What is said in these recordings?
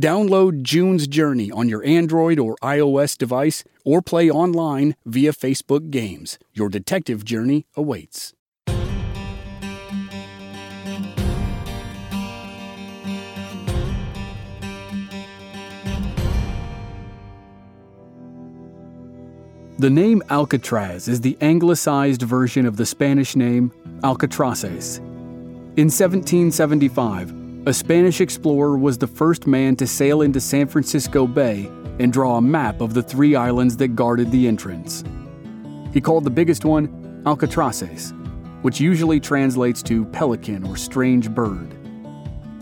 Download June's Journey on your Android or iOS device or play online via Facebook Games. Your detective journey awaits. The name Alcatraz is the anglicized version of the Spanish name Alcatraces. In 1775, a Spanish explorer was the first man to sail into San Francisco Bay and draw a map of the three islands that guarded the entrance. He called the biggest one Alcatraces, which usually translates to pelican or strange bird.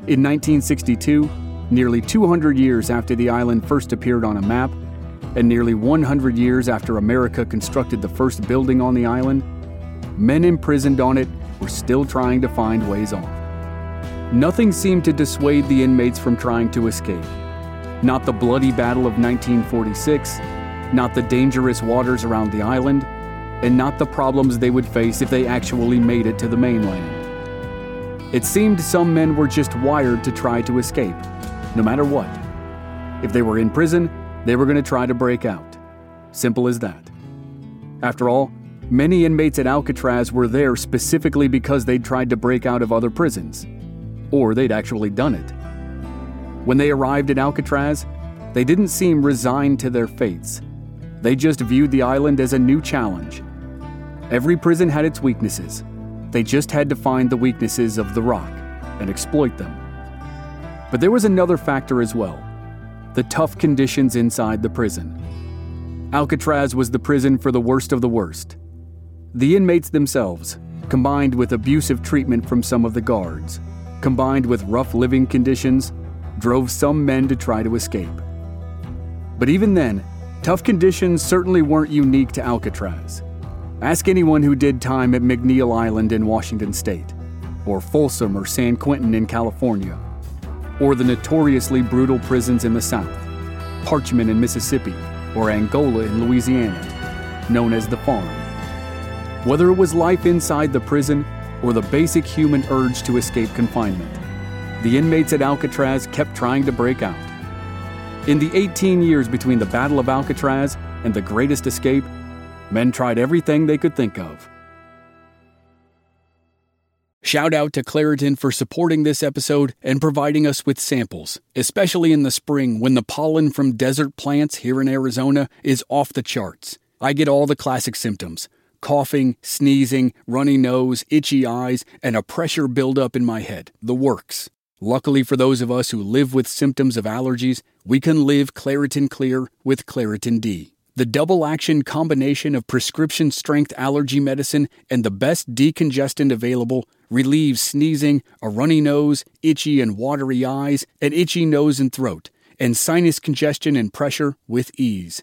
In 1962, nearly 200 years after the island first appeared on a map, and nearly 100 years after America constructed the first building on the island, men imprisoned on it were still trying to find ways off. Nothing seemed to dissuade the inmates from trying to escape. Not the bloody battle of 1946, not the dangerous waters around the island, and not the problems they would face if they actually made it to the mainland. It seemed some men were just wired to try to escape, no matter what. If they were in prison, they were going to try to break out. Simple as that. After all, many inmates at Alcatraz were there specifically because they'd tried to break out of other prisons or they'd actually done it. When they arrived at Alcatraz, they didn't seem resigned to their fates. They just viewed the island as a new challenge. Every prison had its weaknesses. They just had to find the weaknesses of the rock and exploit them. But there was another factor as well the tough conditions inside the prison. Alcatraz was the prison for the worst of the worst. The inmates themselves, combined with abusive treatment from some of the guards, combined with rough living conditions, drove some men to try to escape. But even then, tough conditions certainly weren't unique to Alcatraz. Ask anyone who did time at McNeil Island in Washington state, or Folsom or San Quentin in California, or the notoriously brutal prisons in the South, Parchman in Mississippi, or Angola in Louisiana, known as the Farm. Whether it was life inside the prison or the basic human urge to escape confinement. The inmates at Alcatraz kept trying to break out. In the 18 years between the Battle of Alcatraz and the Greatest Escape, men tried everything they could think of. Shout out to Claritin for supporting this episode and providing us with samples, especially in the spring when the pollen from desert plants here in Arizona is off the charts. I get all the classic symptoms coughing, sneezing, runny nose, itchy eyes, and a pressure buildup in my head. The works. Luckily for those of us who live with symptoms of allergies, we can live Claritin Clear with Claritin D. The double action combination of prescription strength allergy medicine and the best decongestant available relieves sneezing, a runny nose, itchy and watery eyes, an itchy nose and throat, and sinus congestion and pressure with ease.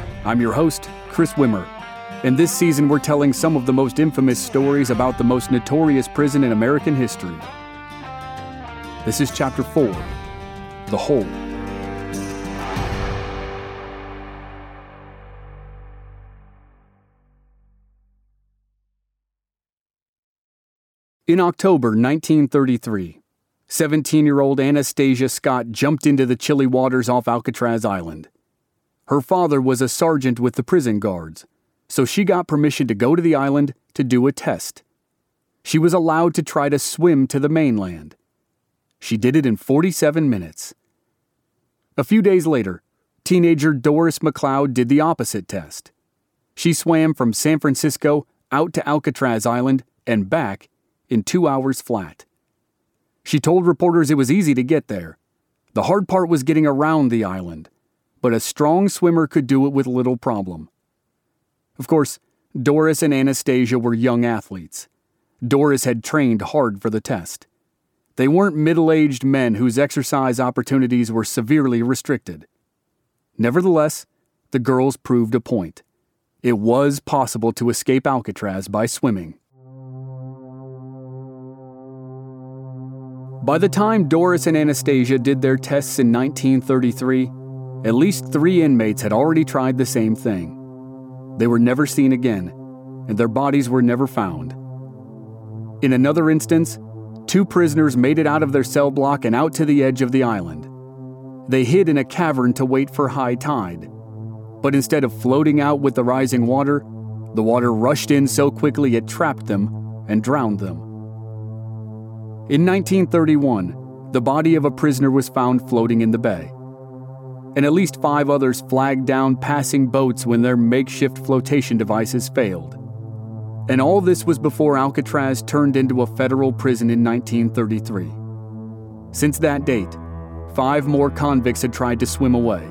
I'm your host, Chris Wimmer. And this season, we're telling some of the most infamous stories about the most notorious prison in American history. This is Chapter 4 The Hole. In October 1933, 17 year old Anastasia Scott jumped into the chilly waters off Alcatraz Island. Her father was a sergeant with the prison guards, so she got permission to go to the island to do a test. She was allowed to try to swim to the mainland. She did it in 47 minutes. A few days later, teenager Doris McLeod did the opposite test. She swam from San Francisco out to Alcatraz Island and back in two hours flat. She told reporters it was easy to get there. The hard part was getting around the island, but a strong swimmer could do it with little problem. Of course, Doris and Anastasia were young athletes. Doris had trained hard for the test. They weren't middle aged men whose exercise opportunities were severely restricted. Nevertheless, the girls proved a point. It was possible to escape Alcatraz by swimming. By the time Doris and Anastasia did their tests in 1933, at least three inmates had already tried the same thing. They were never seen again, and their bodies were never found. In another instance, two prisoners made it out of their cell block and out to the edge of the island. They hid in a cavern to wait for high tide. But instead of floating out with the rising water, the water rushed in so quickly it trapped them and drowned them. In 1931, the body of a prisoner was found floating in the bay. And at least five others flagged down passing boats when their makeshift flotation devices failed. And all this was before Alcatraz turned into a federal prison in 1933. Since that date, five more convicts had tried to swim away,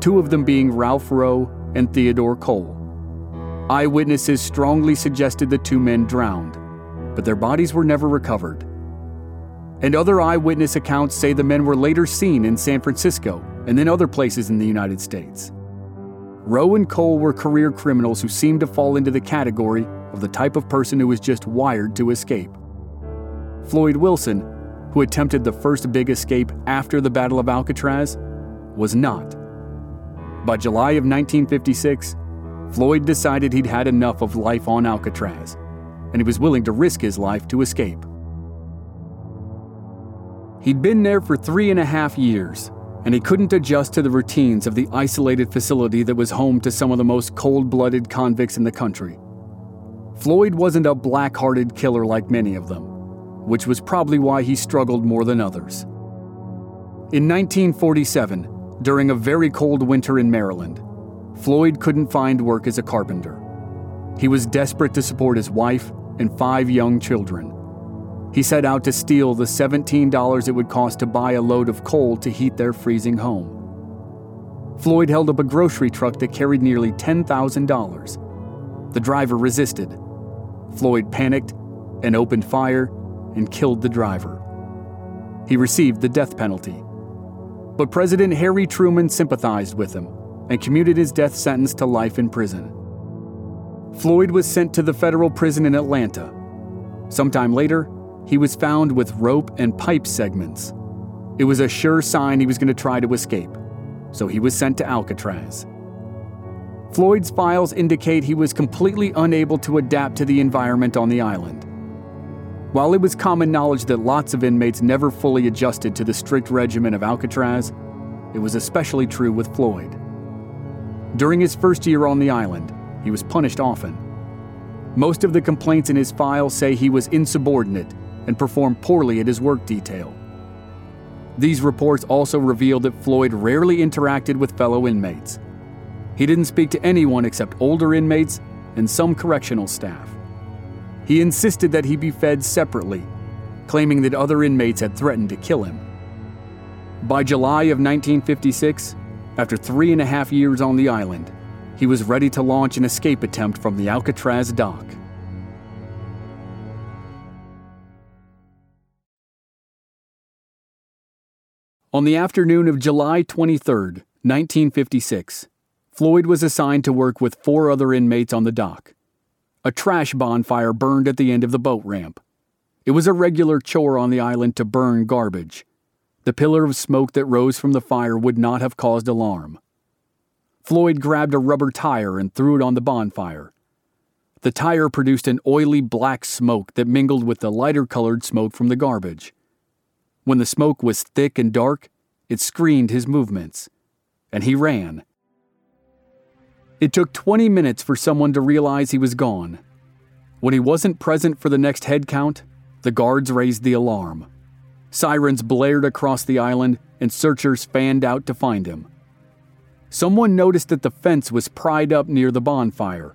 two of them being Ralph Roe and Theodore Cole. Eyewitnesses strongly suggested the two men drowned, but their bodies were never recovered. And other eyewitness accounts say the men were later seen in San Francisco and then other places in the United States. Roe and Cole were career criminals who seemed to fall into the category of the type of person who was just wired to escape. Floyd Wilson, who attempted the first big escape after the Battle of Alcatraz, was not. By July of 1956, Floyd decided he'd had enough of life on Alcatraz, and he was willing to risk his life to escape. He'd been there for three and a half years and he couldn't adjust to the routines of the isolated facility that was home to some of the most cold blooded convicts in the country. Floyd wasn't a black hearted killer like many of them, which was probably why he struggled more than others. In 1947, during a very cold winter in Maryland, Floyd couldn't find work as a carpenter. He was desperate to support his wife and five young children he set out to steal the $17 it would cost to buy a load of coal to heat their freezing home. Floyd held up a grocery truck that carried nearly $10,000. The driver resisted. Floyd panicked and opened fire and killed the driver. He received the death penalty. But President Harry Truman sympathized with him and commuted his death sentence to life in prison. Floyd was sent to the federal prison in Atlanta. Sometime later, he was found with rope and pipe segments. It was a sure sign he was going to try to escape, so he was sent to Alcatraz. Floyd's files indicate he was completely unable to adapt to the environment on the island. While it was common knowledge that lots of inmates never fully adjusted to the strict regimen of Alcatraz, it was especially true with Floyd. During his first year on the island, he was punished often. Most of the complaints in his file say he was insubordinate and performed poorly at his work detail. These reports also revealed that Floyd rarely interacted with fellow inmates. He didn't speak to anyone except older inmates and some correctional staff. He insisted that he be fed separately, claiming that other inmates had threatened to kill him. By July of 1956, after three and a half years on the island, he was ready to launch an escape attempt from the Alcatraz dock. On the afternoon of July 23, 1956, Floyd was assigned to work with four other inmates on the dock. A trash bonfire burned at the end of the boat ramp. It was a regular chore on the island to burn garbage. The pillar of smoke that rose from the fire would not have caused alarm. Floyd grabbed a rubber tire and threw it on the bonfire. The tire produced an oily black smoke that mingled with the lighter colored smoke from the garbage. When the smoke was thick and dark, it screened his movements, and he ran. It took 20 minutes for someone to realize he was gone. When he wasn't present for the next head count, the guards raised the alarm. Sirens blared across the island, and searchers fanned out to find him. Someone noticed that the fence was pried up near the bonfire.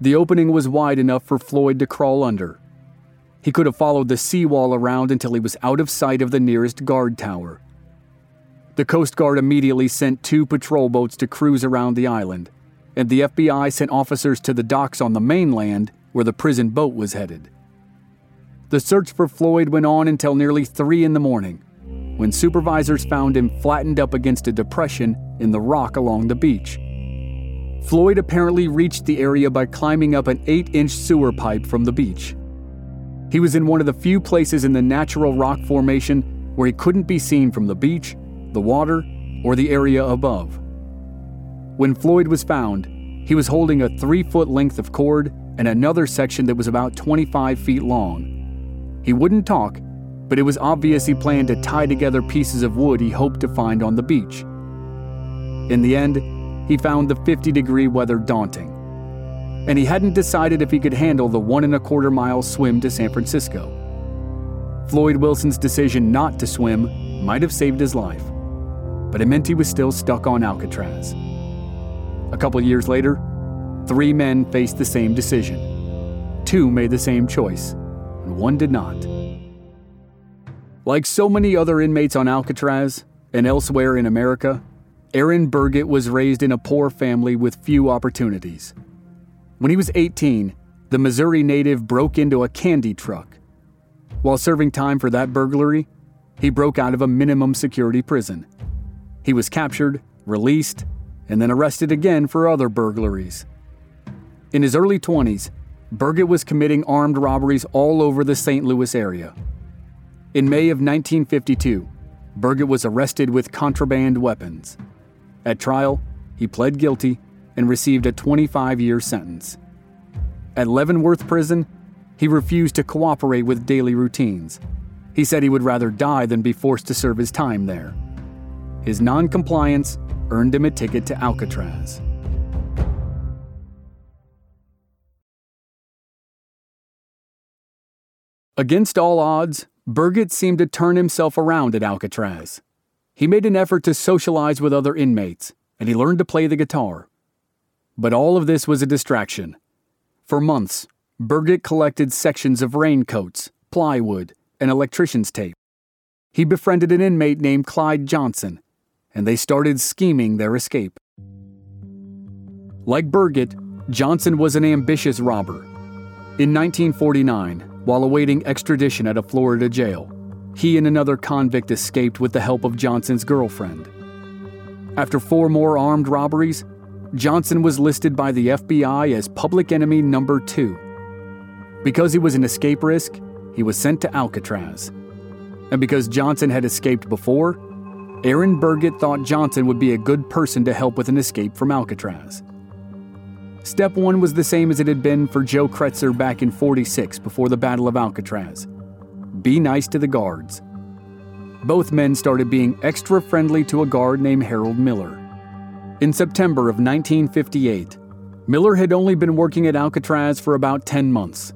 The opening was wide enough for Floyd to crawl under. He could have followed the seawall around until he was out of sight of the nearest guard tower. The Coast Guard immediately sent two patrol boats to cruise around the island, and the FBI sent officers to the docks on the mainland where the prison boat was headed. The search for Floyd went on until nearly 3 in the morning, when supervisors found him flattened up against a depression in the rock along the beach. Floyd apparently reached the area by climbing up an 8 inch sewer pipe from the beach. He was in one of the few places in the natural rock formation where he couldn't be seen from the beach, the water, or the area above. When Floyd was found, he was holding a three foot length of cord and another section that was about 25 feet long. He wouldn't talk, but it was obvious he planned to tie together pieces of wood he hoped to find on the beach. In the end, he found the 50 degree weather daunting, and he hadn't decided if he could handle the one and a quarter mile swim to San Francisco. Floyd Wilson's decision not to swim might have saved his life, but it meant he was still stuck on Alcatraz. A couple years later, Three men faced the same decision. Two made the same choice, and one did not. Like so many other inmates on Alcatraz and elsewhere in America, Aaron Burgett was raised in a poor family with few opportunities. When he was 18, the Missouri native broke into a candy truck. While serving time for that burglary, he broke out of a minimum security prison. He was captured, released, and then arrested again for other burglaries. In his early 20s, Burgett was committing armed robberies all over the St. Louis area. In May of 1952, Burgett was arrested with contraband weapons. At trial, he pled guilty and received a 25 year sentence. At Leavenworth Prison, he refused to cooperate with daily routines. He said he would rather die than be forced to serve his time there. His noncompliance earned him a ticket to Alcatraz. Against all odds, Burgett seemed to turn himself around at Alcatraz. He made an effort to socialize with other inmates, and he learned to play the guitar. But all of this was a distraction. For months, Burgett collected sections of raincoats, plywood, and electrician's tape. He befriended an inmate named Clyde Johnson, and they started scheming their escape. Like Burgett, Johnson was an ambitious robber. In 1949, while awaiting extradition at a Florida jail. He and another convict escaped with the help of Johnson's girlfriend. After four more armed robberies, Johnson was listed by the FBI as public enemy number two. Because he was an escape risk, he was sent to Alcatraz. And because Johnson had escaped before, Aaron Burgett thought Johnson would be a good person to help with an escape from Alcatraz. Step one was the same as it had been for Joe Cretzer back in 46 before the Battle of Alcatraz be nice to the guards. Both men started being extra friendly to a guard named Harold Miller. In September of 1958, Miller had only been working at Alcatraz for about 10 months.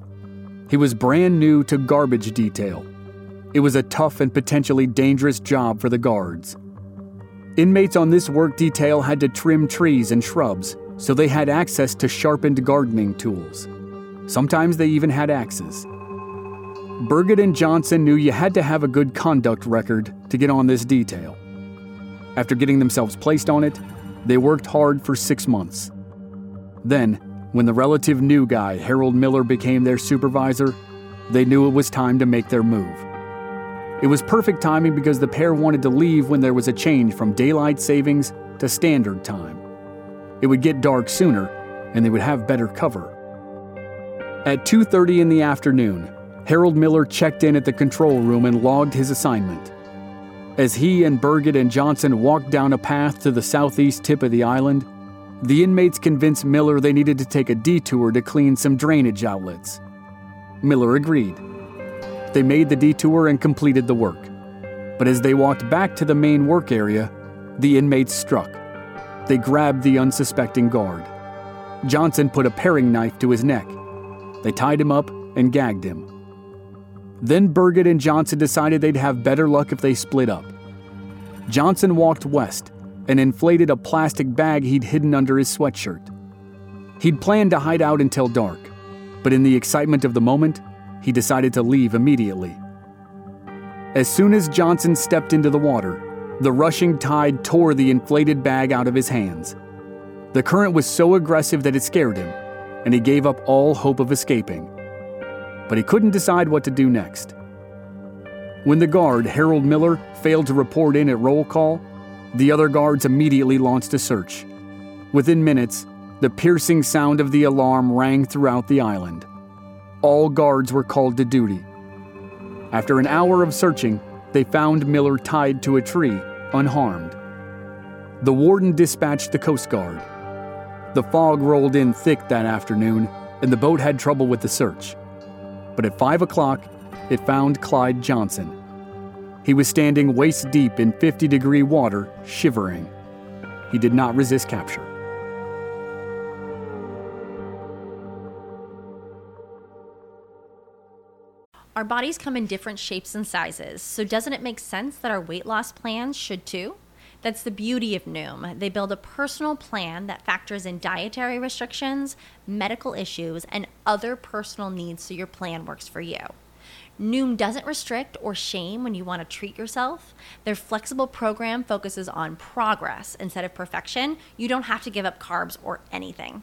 He was brand new to garbage detail. It was a tough and potentially dangerous job for the guards. Inmates on this work detail had to trim trees and shrubs, so they had access to sharpened gardening tools. Sometimes they even had axes. Burgett and Johnson knew you had to have a good conduct record to get on this detail. After getting themselves placed on it, they worked hard for six months. Then, when the relative new guy, Harold Miller, became their supervisor, they knew it was time to make their move. It was perfect timing because the pair wanted to leave when there was a change from daylight savings to standard time. It would get dark sooner, and they would have better cover. At 2:30 in the afternoon, Harold Miller checked in at the control room and logged his assignment. As he and Burgett and Johnson walked down a path to the southeast tip of the island, the inmates convinced Miller they needed to take a detour to clean some drainage outlets. Miller agreed. They made the detour and completed the work. But as they walked back to the main work area, the inmates struck. They grabbed the unsuspecting guard. Johnson put a paring knife to his neck. They tied him up and gagged him. Then Burgett and Johnson decided they'd have better luck if they split up. Johnson walked west and inflated a plastic bag he'd hidden under his sweatshirt. He'd planned to hide out until dark, but in the excitement of the moment, he decided to leave immediately. As soon as Johnson stepped into the water, the rushing tide tore the inflated bag out of his hands. The current was so aggressive that it scared him, and he gave up all hope of escaping. But he couldn't decide what to do next. When the guard, Harold Miller, failed to report in at roll call, the other guards immediately launched a search. Within minutes, the piercing sound of the alarm rang throughout the island. All guards were called to duty. After an hour of searching, they found Miller tied to a tree, unharmed. The warden dispatched the Coast Guard. The fog rolled in thick that afternoon, and the boat had trouble with the search. But at 5 o'clock, it found Clyde Johnson. He was standing waist deep in 50 degree water, shivering. He did not resist capture. Our bodies come in different shapes and sizes, so doesn't it make sense that our weight loss plans should too? That's the beauty of Noom. They build a personal plan that factors in dietary restrictions, medical issues, and other personal needs so your plan works for you. Noom doesn't restrict or shame when you want to treat yourself. Their flexible program focuses on progress instead of perfection. You don't have to give up carbs or anything.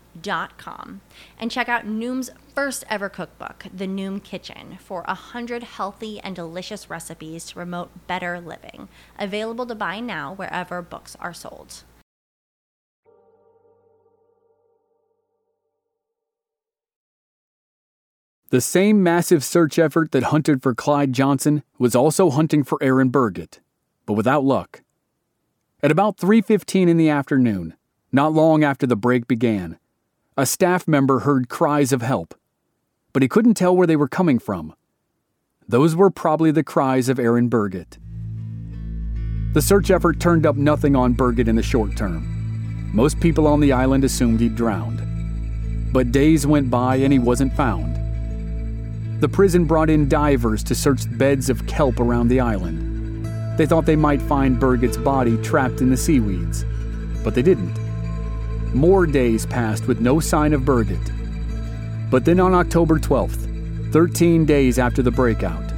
Dot com and check out Noom's first ever cookbook, The Noom Kitchen, for a hundred healthy and delicious recipes to promote better living. Available to buy now wherever books are sold. The same massive search effort that hunted for Clyde Johnson was also hunting for Aaron Burgett, but without luck. At about 3:15 in the afternoon, not long after the break began, a staff member heard cries of help, but he couldn't tell where they were coming from. Those were probably the cries of Aaron Burgett. The search effort turned up nothing on Burgett in the short term. Most people on the island assumed he'd drowned. But days went by and he wasn't found. The prison brought in divers to search beds of kelp around the island. They thought they might find Burgett's body trapped in the seaweeds, but they didn't. More days passed with no sign of Burgett. But then on October 12th, 13 days after the breakout,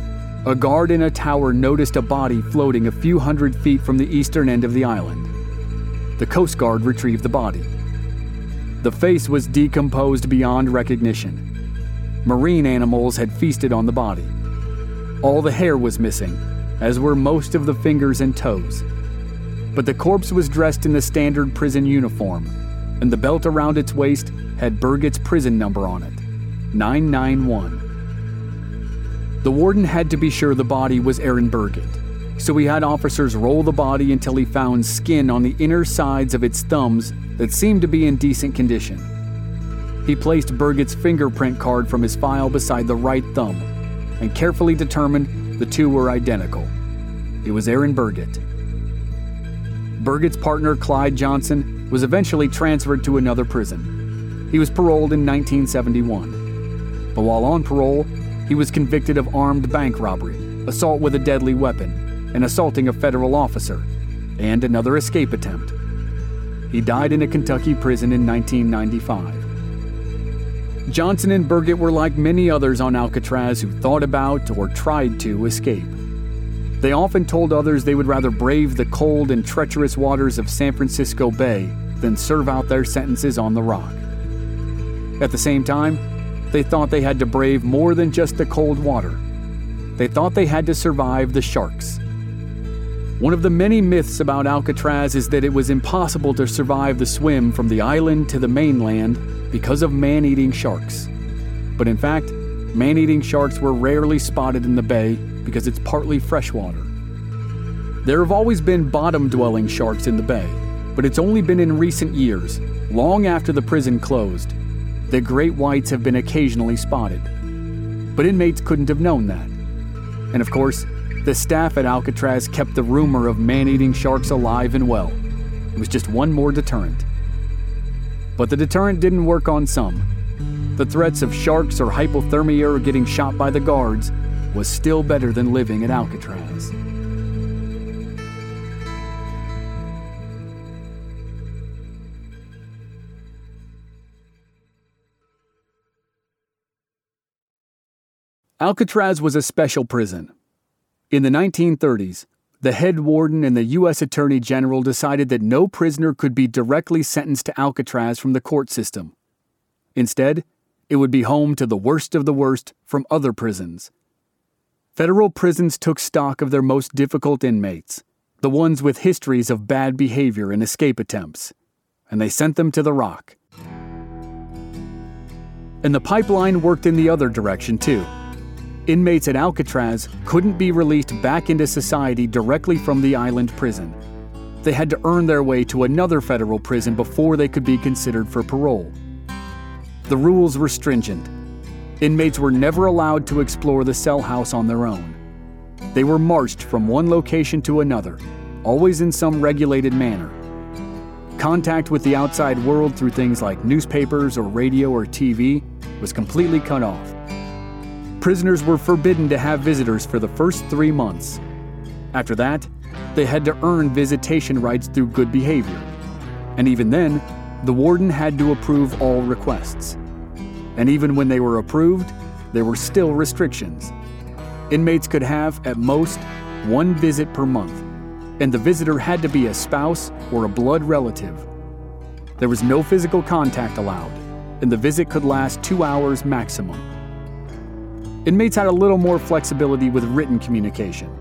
a guard in a tower noticed a body floating a few hundred feet from the eastern end of the island. The Coast Guard retrieved the body. The face was decomposed beyond recognition Marine animals had feasted on the body. All the hair was missing, as were most of the fingers and toes. But the corpse was dressed in the standard prison uniform, and the belt around its waist had Burgett's prison number on it 991. The warden had to be sure the body was Aaron Burgett, so he had officers roll the body until he found skin on the inner sides of its thumbs that seemed to be in decent condition. He placed Burgett's fingerprint card from his file beside the right thumb and carefully determined the two were identical. It was Aaron Burgett. Burgett's partner, Clyde Johnson, was eventually transferred to another prison. He was paroled in 1971. But while on parole, he was convicted of armed bank robbery, assault with a deadly weapon, and assaulting a federal officer, and another escape attempt. He died in a Kentucky prison in 1995. Johnson and Burgett were like many others on Alcatraz who thought about or tried to escape. They often told others they would rather brave the cold and treacherous waters of San Francisco Bay than serve out their sentences on the rock. At the same time, they thought they had to brave more than just the cold water. they thought they had to survive the sharks. One of the many myths about Alcatraz is that it was impossible to survive the swim from the island to the mainland because of man eating sharks. But in fact, man eating sharks were rarely spotted in the bay because it's partly freshwater. There have always been bottom dwelling sharks in the bay, but it's only been in recent years, long after the prison closed, that great whites have been occasionally spotted. But inmates couldn't have known that. And of course, the staff at Alcatraz kept the rumor of man eating sharks alive and well. It was just one more deterrent. But the deterrent didn't work on some. The threats of sharks or hypothermia or getting shot by the guards was still better than living at Alcatraz. Alcatraz was a special prison. In the 1930s, the head warden and the U.S. Attorney General decided that no prisoner could be directly sentenced to Alcatraz from the court system. Instead, it would be home to the worst of the worst from other prisons. Federal prisons took stock of their most difficult inmates, the ones with histories of bad behavior and escape attempts, and they sent them to the rock. And the pipeline worked in the other direction, too. Inmates at Alcatraz couldn't be released back into society directly from the island prison. They had to earn their way to another federal prison before they could be considered for parole. The rules were stringent. Inmates were never allowed to explore the cell house on their own. They were marched from one location to another, always in some regulated manner. Contact with the outside world through things like newspapers or radio or TV was completely cut off prisoners were forbidden to have visitors for the first three months. After that, they had to earn visitation rights through good behavior. And even then, the warden had to approve all requests. And even when they were approved, there were still restrictions. Inmates could have, at most, one visit per month, and the visitor had to be a spouse or a blood relative. There was no physical contact allowed, and the visit could last two hours maximum. Inmates had a little more flexibility with written communication.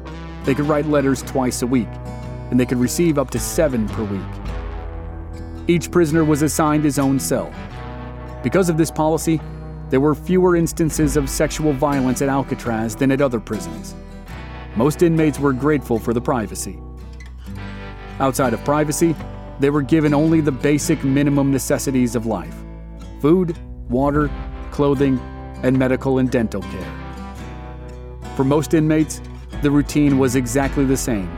They could write letters twice a week, and they could receive up to seven per week. Each prisoner was assigned his own cell. Because of this policy, there were fewer instances of sexual violence at Alcatraz than at other prisons. Most inmates were grateful for the privacy. Outside of privacy, they were given only the basic minimum necessities of life food, water, clothing, and medical and dental care. For most inmates, the routine was exactly the same,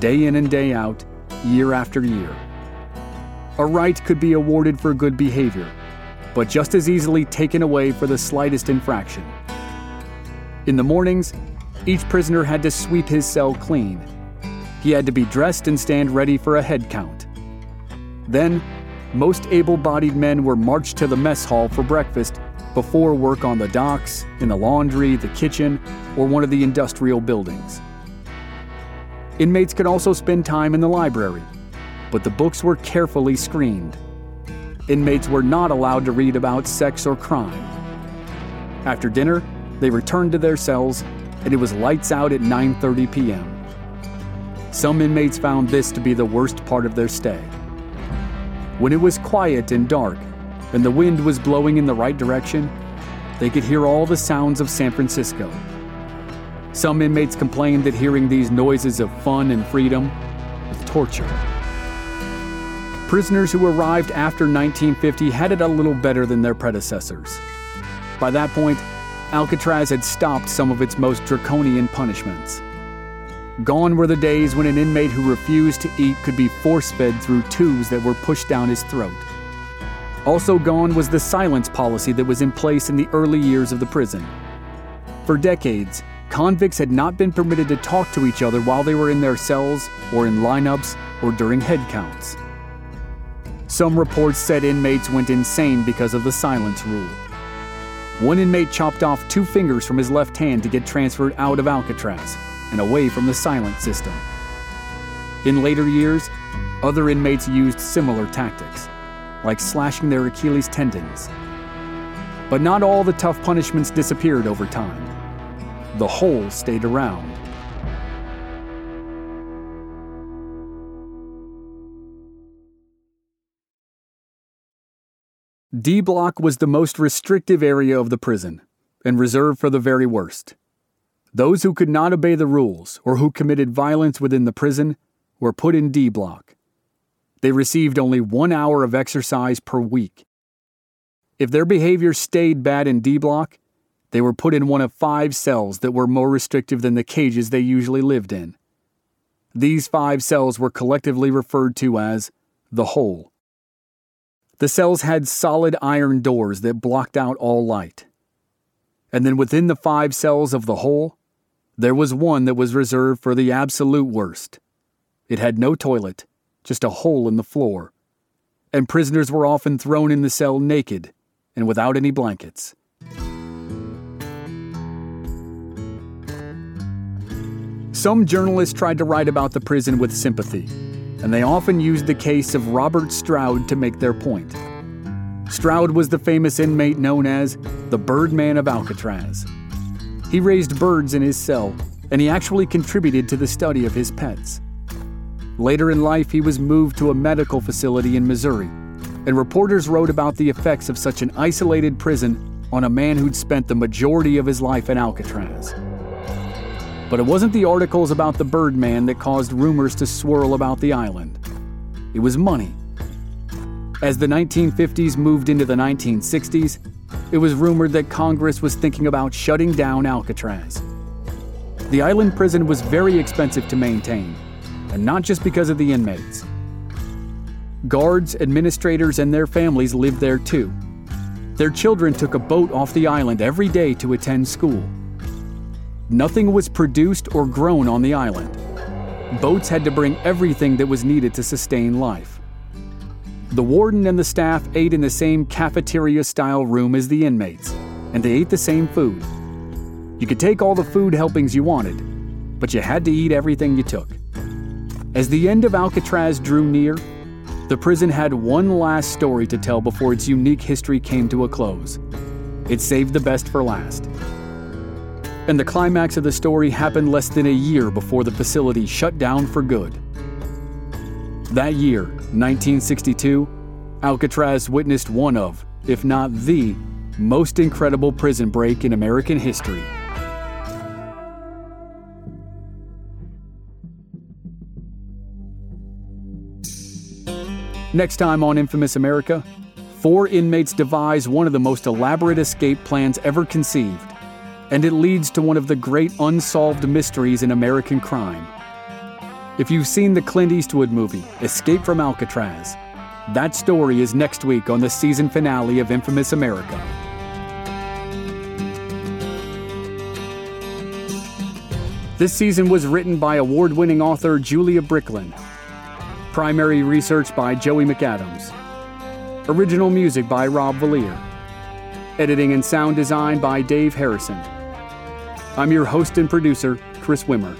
day in and day out, year after year. A right could be awarded for good behavior, but just as easily taken away for the slightest infraction. In the mornings, each prisoner had to sweep his cell clean. He had to be dressed and stand ready for a head count. Then, most able bodied men were marched to the mess hall for breakfast before work on the docks, in the laundry, the kitchen, or one of the industrial buildings. Inmates could also spend time in the library, but the books were carefully screened. Inmates were not allowed to read about sex or crime. After dinner, they returned to their cells, and it was lights out at 9:30 p.m. Some inmates found this to be the worst part of their stay. When it was quiet and dark, and the wind was blowing in the right direction, they could hear all the sounds of San Francisco. Some inmates complained that hearing these noises of fun and freedom was torture. Prisoners who arrived after 1950 had it a little better than their predecessors. By that point, Alcatraz had stopped some of its most draconian punishments. Gone were the days when an inmate who refused to eat could be force fed through tubes that were pushed down his throat. Also gone was the silence policy that was in place in the early years of the prison. For decades, convicts had not been permitted to talk to each other while they were in their cells or in lineups or during head counts. Some reports said inmates went insane because of the silence rule. One inmate chopped off two fingers from his left hand to get transferred out of Alcatraz and away from the silent system. In later years, other inmates used similar tactics like slashing their Achilles tendons. But not all the tough punishments disappeared over time. the hole stayed around. D Block was the most restrictive area of the prison and reserved for the very worst. Those who could not obey the rules or who committed violence within the prison were put in D Block. They received only one hour of exercise per week. If their behavior stayed bad in D Block, they were put in one of five cells that were more restrictive than the cages they usually lived in. These five cells were collectively referred to as the hole. The cells had solid iron doors that blocked out all light. And then within the five cells of the hole, there was one that was reserved for the absolute worst. It had no toilet, just a hole in the floor. And prisoners were often thrown in the cell naked and without any blankets. Some journalists tried to write about the prison with sympathy and they often used the case of Robert Stroud to make their point. Stroud was the famous inmate known as the Birdman of Alcatraz. He raised birds in his cell, and he actually contributed to the study of his pets. Later in life, he was moved to a medical facility in Missouri, and reporters wrote about the effects of such an isolated prison on a man who'd spent the majority of his life in Alcatraz. But it wasn't the articles about the Birdman that caused rumors to swirl about the island. It was money. As the 1950s moved into the 1960s, it was rumored that Congress was thinking about shutting down Alcatraz. The island prison was very expensive to maintain, and not just because of the inmates. Guards, administrators, and their families lived there too. Their children took a boat off the island every day to attend school. Nothing was produced or grown on the island. Boats had to bring everything that was needed to sustain life. The warden and the staff ate in the same cafeteria style room as the inmates, and they ate the same food. You could take all the food helpings you wanted, but you had to eat everything you took. As the end of Alcatraz drew near, the prison had one last story to tell before its unique history came to a close. It saved the best for last and the climax of the story happened less than a year before the facility shut down for good. That year, 1962, Alcatraz witnessed one of, if not the, most incredible prison break in American history. Next time on Infamous America, four inmates devise one of the most elaborate escape plans ever conceived and it leads to one of the great unsolved mysteries in American crime. If you've seen the Clint Eastwood movie, Escape from Alcatraz, that story is next week on the season finale of Infamous America. This season was written by award winning author Julia Bricklin. Primary research by Joey McAdams. Original music by Rob Valier. Editing and sound design by Dave Harrison. I'm your host and producer, Chris Wimmer.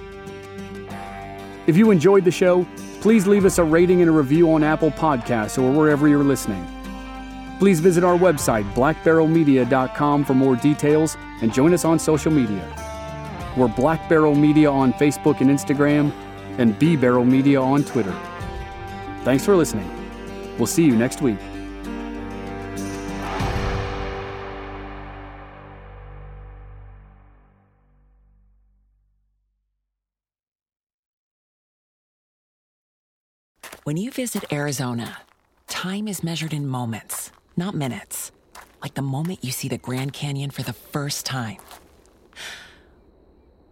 If you enjoyed the show, please leave us a rating and a review on Apple Podcasts or wherever you're listening. Please visit our website, blackbarrelmedia.com, for more details and join us on social media. We're Black Barrel Media on Facebook and Instagram, and B Barrel Media on Twitter. Thanks for listening. We'll see you next week. When you visit Arizona, time is measured in moments, not minutes. Like the moment you see the Grand Canyon for the first time.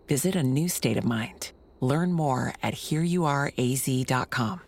Visit a new state of mind. Learn more at hereyouareaz.com.